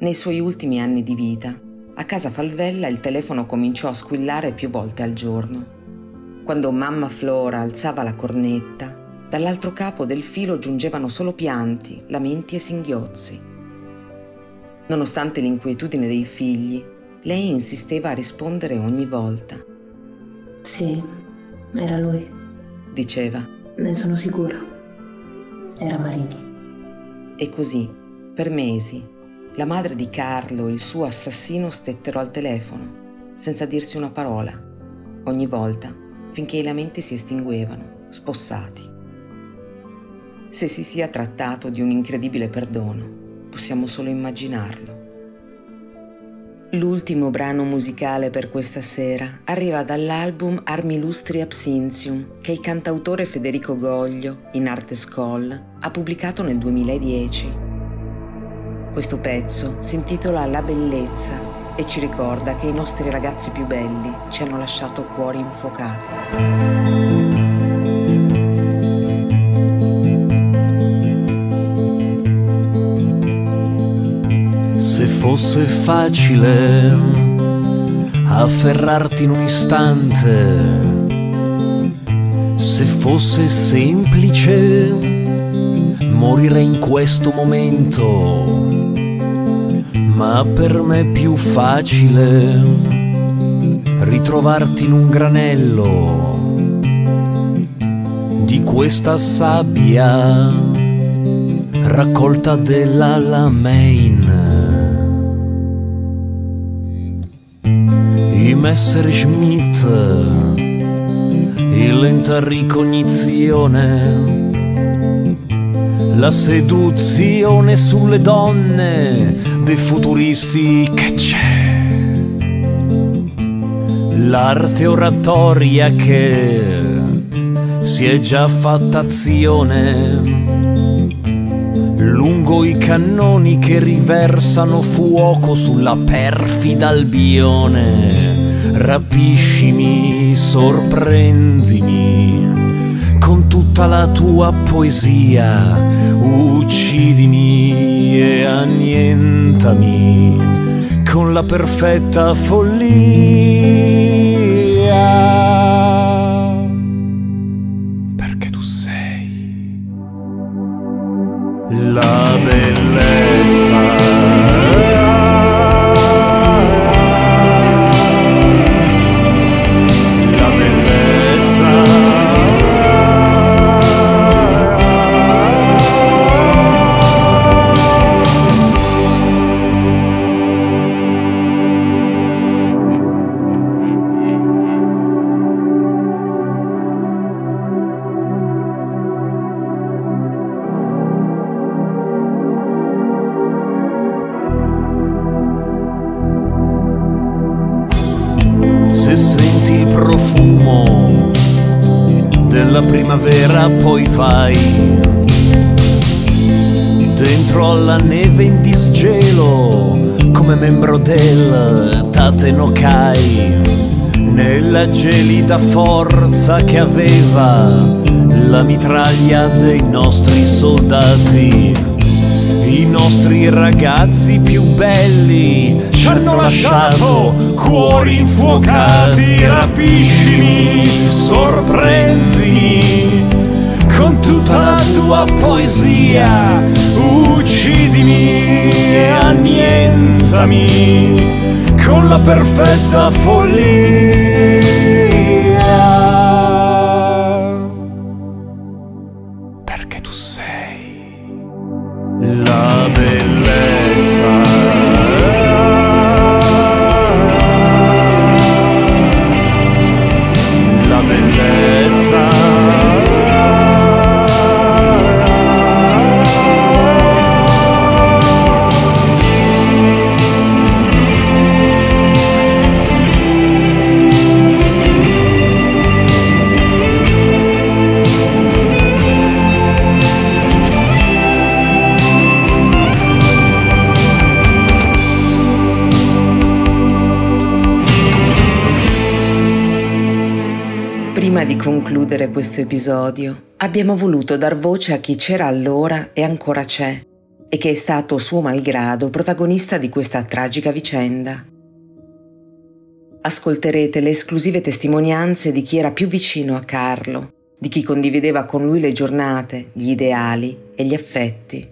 Nei suoi ultimi anni di vita, a casa Falvella il telefono cominciò a squillare più volte al giorno. Quando mamma Flora alzava la cornetta, dall'altro capo del filo giungevano solo pianti, lamenti e singhiozzi. Nonostante l'inquietudine dei figli, lei insisteva a rispondere ogni volta. Sì, era lui. Diceva. Ne sono sicura. Era Marini. E così, per mesi, la madre di Carlo e il suo assassino stettero al telefono, senza dirsi una parola, ogni volta, finché i lamenti si estinguevano, spossati. Se si sia trattato di un incredibile perdono, possiamo solo immaginarlo. L'ultimo brano musicale per questa sera arriva dall'album Armi Lustri Absintium che il cantautore Federico Goglio, in arte Scholl, ha pubblicato nel 2010. Questo pezzo si intitola La bellezza e ci ricorda che i nostri ragazzi più belli ci hanno lasciato cuori infuocati. Fosse facile afferrarti in un istante, se fosse semplice morire in questo momento, ma per me è più facile ritrovarti in un granello di questa sabbia raccolta della Lamein. I Messerschmitt, in lenta ricognizione la seduzione sulle donne dei futuristi che c'è. L'arte oratoria che si è già fatta azione. Lungo i cannoni che riversano fuoco sulla perfida Albione. Rapiscimi, sorprendimi con tutta la tua poesia, uccidimi e annientami con la perfetta follia. Aveva la mitraglia dei nostri soldati i nostri ragazzi più belli ci hanno lasciato cuori infuocati, rapiscimi, sorprendimi con tutta la tua poesia, uccidimi e annientami con la perfetta follia. Questo episodio, abbiamo voluto dar voce a chi c'era allora e ancora c'è, e che è stato suo malgrado protagonista di questa tragica vicenda. Ascolterete le esclusive testimonianze di chi era più vicino a Carlo, di chi condivideva con lui le giornate, gli ideali e gli affetti.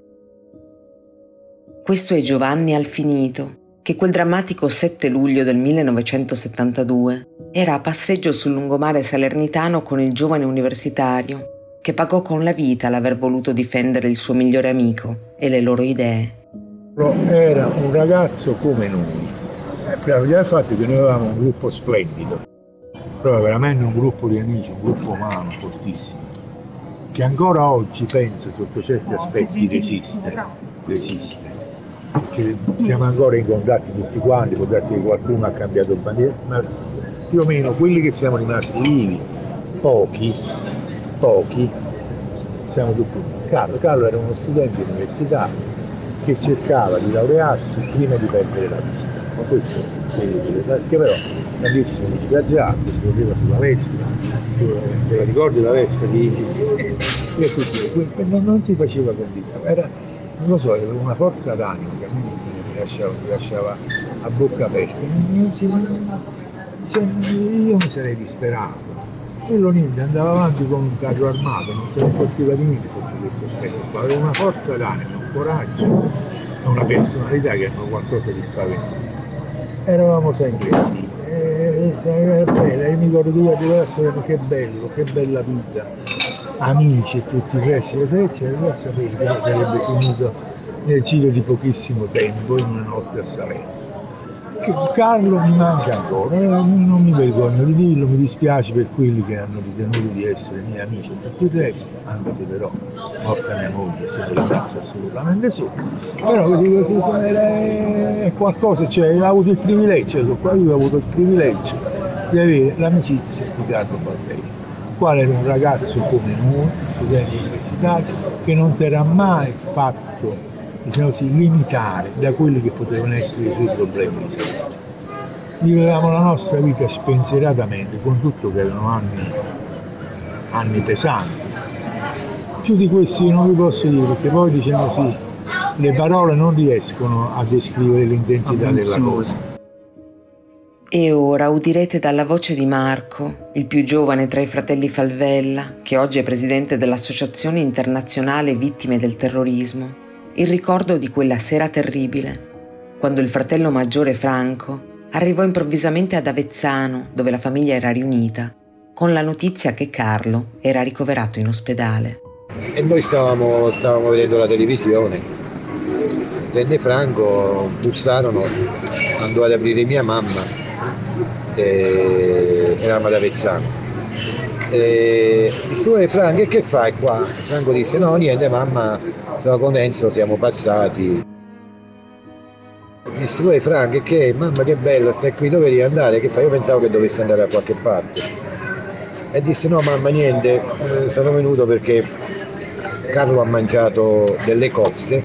Questo è Giovanni Alfinito, che quel drammatico 7 luglio del 1972 era a passeggio sul lungomare salernitano con il giovane universitario che pagò con la vita l'aver voluto difendere il suo migliore amico e le loro idee. Era un ragazzo come noi, eh, per il fatto che noi avevamo un gruppo splendido, però veramente un gruppo di amici, un gruppo umano fortissimo, che ancora oggi penso sotto certi aspetti resiste, resiste perché siamo ancora in contatti tutti quanti, può darsi che qualcuno ha cambiato bandiera, ma più o meno quelli che siamo rimasti vivi, pochi, pochi, siamo tutti uniti. Carlo, Carlo era uno studente università che cercava di laurearsi prima di perdere la vista, ma questo che però grandissimo da già, che correva sulla Vespa, te la ricordi la Vespa di, di tutti, non, non si faceva condividere, non lo so, una forza d'animo che a me mi lasciava, mi lasciava a bocca aperta, cioè, io mi sarei disperato. Quello niente, andava avanti con un carro armato, non se ne poteva di niente sotto questo aspetto qua, aveva una forza d'animo, un coraggio, una personalità che hanno qualcosa di spaventoso. Eravamo sempre così, e, era bella, io mi ricordo due che bello, che bella vita, amici e tutti i resti, eccetera, allora sapere che sarebbe finito nel giro di pochissimo tempo in una notte a Salerno. Carlo mi manca ancora, eh, non mi vergogno di dirlo, mi dispiace per quelli che hanno ritenuto di essere miei amici e tutto il resto, anche se però morta mia moglie se lo ringrazio assolutamente su. Però sì, è qualcosa, cioè ho avuto il privilegio, io qua io ho avuto il privilegio di avere l'amicizia di Carlo Faldelli, quale era un ragazzo come noi, studente universitario, che non si era mai fatto diciamo così, limitare da quelli che potevano essere i suoi problemi di salute. Vivevamo la nostra vita spensieratamente, con tutto che erano anni, anni pesanti. Più di questi non vi posso dire, perché poi diciamo così, le parole non riescono a descrivere l'intensità della cosa. E ora udirete dalla voce di Marco, il più giovane tra i fratelli Falvella, che oggi è presidente dell'Associazione Internazionale Vittime del Terrorismo, il ricordo di quella sera terribile, quando il fratello maggiore Franco arrivò improvvisamente ad Avezzano, dove la famiglia era riunita, con la notizia che Carlo era ricoverato in ospedale. E noi stavamo, stavamo vedendo la televisione. Venne Franco, bussarono, andò ad aprire mia mamma e eravamo ad Avezzano. E disse, Franco, e che fai qua? Franco disse, no niente mamma, stavo con Enzo, siamo passati. Disse, tu Franco, che mamma che bello, stai qui, dove devi andare? Che fai? Io pensavo che dovessi andare a qualche parte. E disse, no mamma niente, eh, sono venuto perché Carlo ha mangiato delle cozze,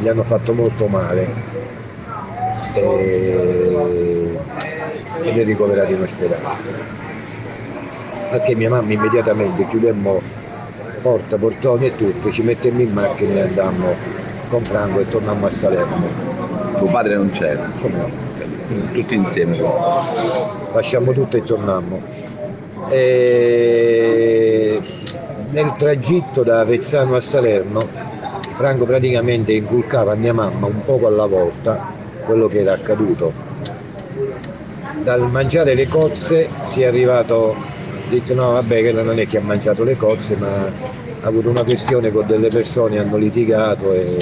gli hanno fatto molto male e... ed è ricoverato in ospedale anche mia mamma immediatamente chiudemmo porta, portoni e tutto, ci mettemmo in macchina e andammo con Franco e tornammo a Salerno. Tuo padre non c'era? Come no? Tutti insieme? Lasciammo tutto e tornammo. E nel tragitto da Vezzano a Salerno Franco praticamente inculcava a mia mamma un poco alla volta quello che era accaduto. Dal mangiare le cozze si è arrivato ho detto no vabbè che non è che ha mangiato le cozze ma ha avuto una questione con delle persone, hanno litigato e,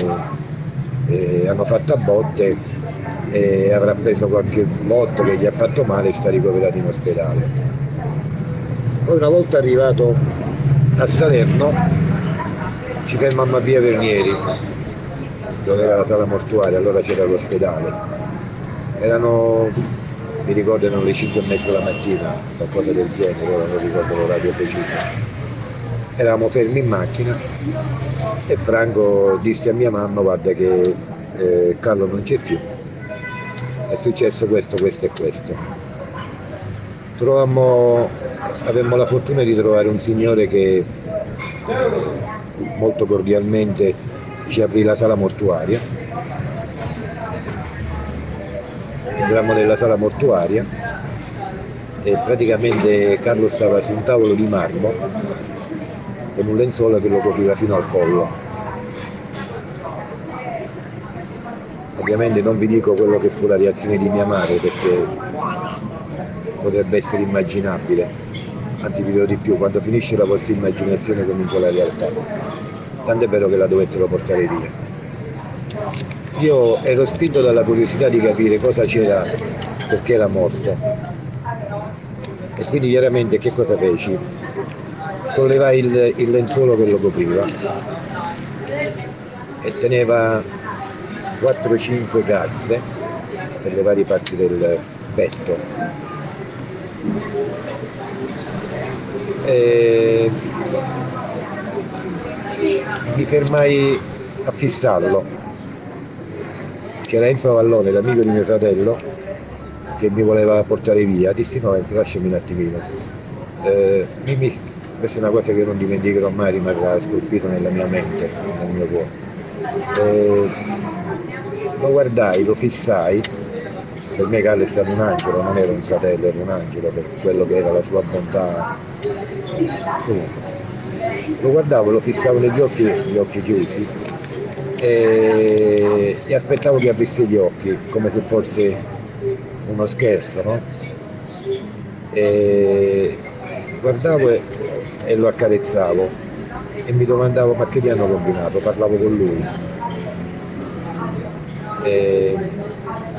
e hanno fatto a botte e avrà preso qualche botto che gli ha fatto male e sta ricoverato in ospedale. Poi una volta arrivato a Salerno ci fermammo a via Vernieri dove era la sala mortuaria, allora c'era l'ospedale. Erano mi ricordo erano le 5 e mezza la mattina, qualcosa del genere, ora non ricordo l'orario preciso. Eravamo fermi in macchina e Franco disse a mia mamma guarda che eh, Carlo non c'è più, è successo questo, questo e questo. Trovammo, avemmo la fortuna di trovare un signore che molto cordialmente ci aprì la sala mortuaria entrammo nella sala mortuaria e praticamente Carlo stava su un tavolo di marmo con un lenzuolo che lo copriva fino al collo. Ovviamente non vi dico quello che fu la reazione di mia madre perché potrebbe essere immaginabile, anzi vi dirò di più, quando finisce la vostra immaginazione comincia la realtà. Tant'è vero che la dovettero portare via. Io ero spinto dalla curiosità di capire cosa c'era perché era morto. E quindi chiaramente che cosa feci? Sollevai il, il lenzuolo che lo copriva e teneva 4-5 calze per le varie parti del petto. E mi fermai a fissarlo c'era Enzo Vallone, l'amico di mio fratello, che mi voleva portare via, dissi no Enzo lasciami un attimino. Eh, mi, questa è una cosa che non dimenticherò mai, rimarrà scolpito nella mia mente, nel mio cuore. Eh, lo guardai, lo fissai, per me Carlo è stato un angelo, non era un fratello, era un angelo per quello che era la sua bontà. Comunque, lo guardavo, lo fissavo negli occhi, gli occhi chiusi e, e aspettavo che aprisse gli occhi come se fosse uno scherzo, no? E guardavo e, e lo accarezzavo e mi domandavo ma che gli hanno combinato, parlavo con lui. E,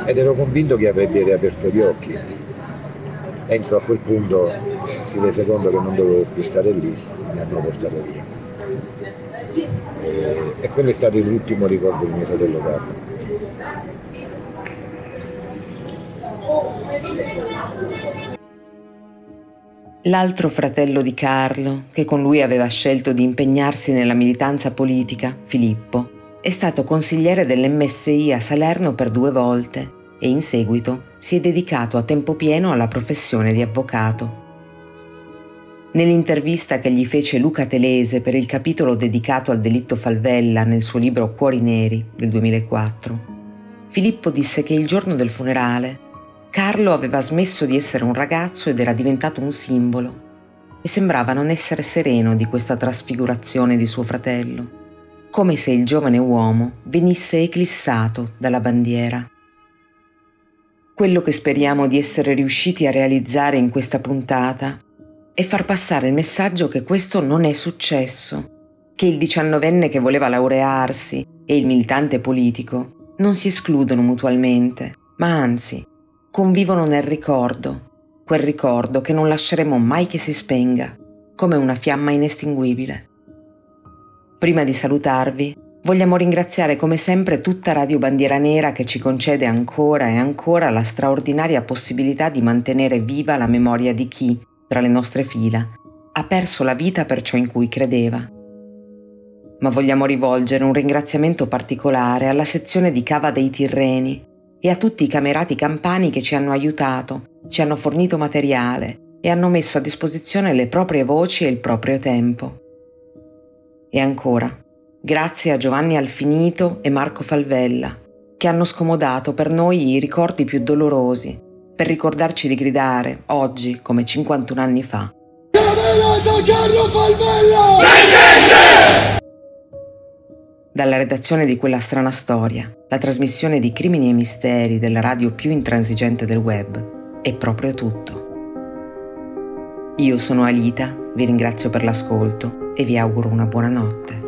ed ero convinto che avrebbe riaperto gli occhi. Enzo a quel punto si rese conto che non dovevo più stare lì, mi hanno portato via. E, e quello è stato l'ultimo ricordo di mio fratello Carlo. L'altro fratello di Carlo, che con lui aveva scelto di impegnarsi nella militanza politica, Filippo, è stato consigliere dell'MSI a Salerno per due volte e in seguito si è dedicato a tempo pieno alla professione di avvocato. Nell'intervista che gli fece Luca Telese per il capitolo dedicato al delitto Falvella nel suo libro Cuori Neri del 2004, Filippo disse che il giorno del funerale Carlo aveva smesso di essere un ragazzo ed era diventato un simbolo e sembrava non essere sereno di questa trasfigurazione di suo fratello, come se il giovane uomo venisse eclissato dalla bandiera. Quello che speriamo di essere riusciti a realizzare in questa puntata è far passare il messaggio che questo non è successo, che il diciannovenne che voleva laurearsi e il militante politico non si escludono mutualmente, ma anzi convivono nel ricordo, quel ricordo che non lasceremo mai che si spenga, come una fiamma inestinguibile. Prima di salutarvi, vogliamo ringraziare come sempre tutta Radio Bandiera Nera che ci concede ancora e ancora la straordinaria possibilità di mantenere viva la memoria di chi, tra le nostre fila, ha perso la vita per ciò in cui credeva ma vogliamo rivolgere un ringraziamento particolare alla sezione di Cava dei Tirreni e a tutti i camerati campani che ci hanno aiutato, ci hanno fornito materiale e hanno messo a disposizione le proprie voci e il proprio tempo. E ancora, grazie a Giovanni Alfinito e Marco Falvella, che hanno scomodato per noi i ricordi più dolorosi, per ricordarci di gridare, oggi come 51 anni fa. Camerata Carlo Falvella! Presente! Dalla redazione di quella strana storia, la trasmissione di Crimini e Misteri della radio più intransigente del web, è proprio tutto. Io sono Alita, vi ringrazio per l'ascolto e vi auguro una buona notte.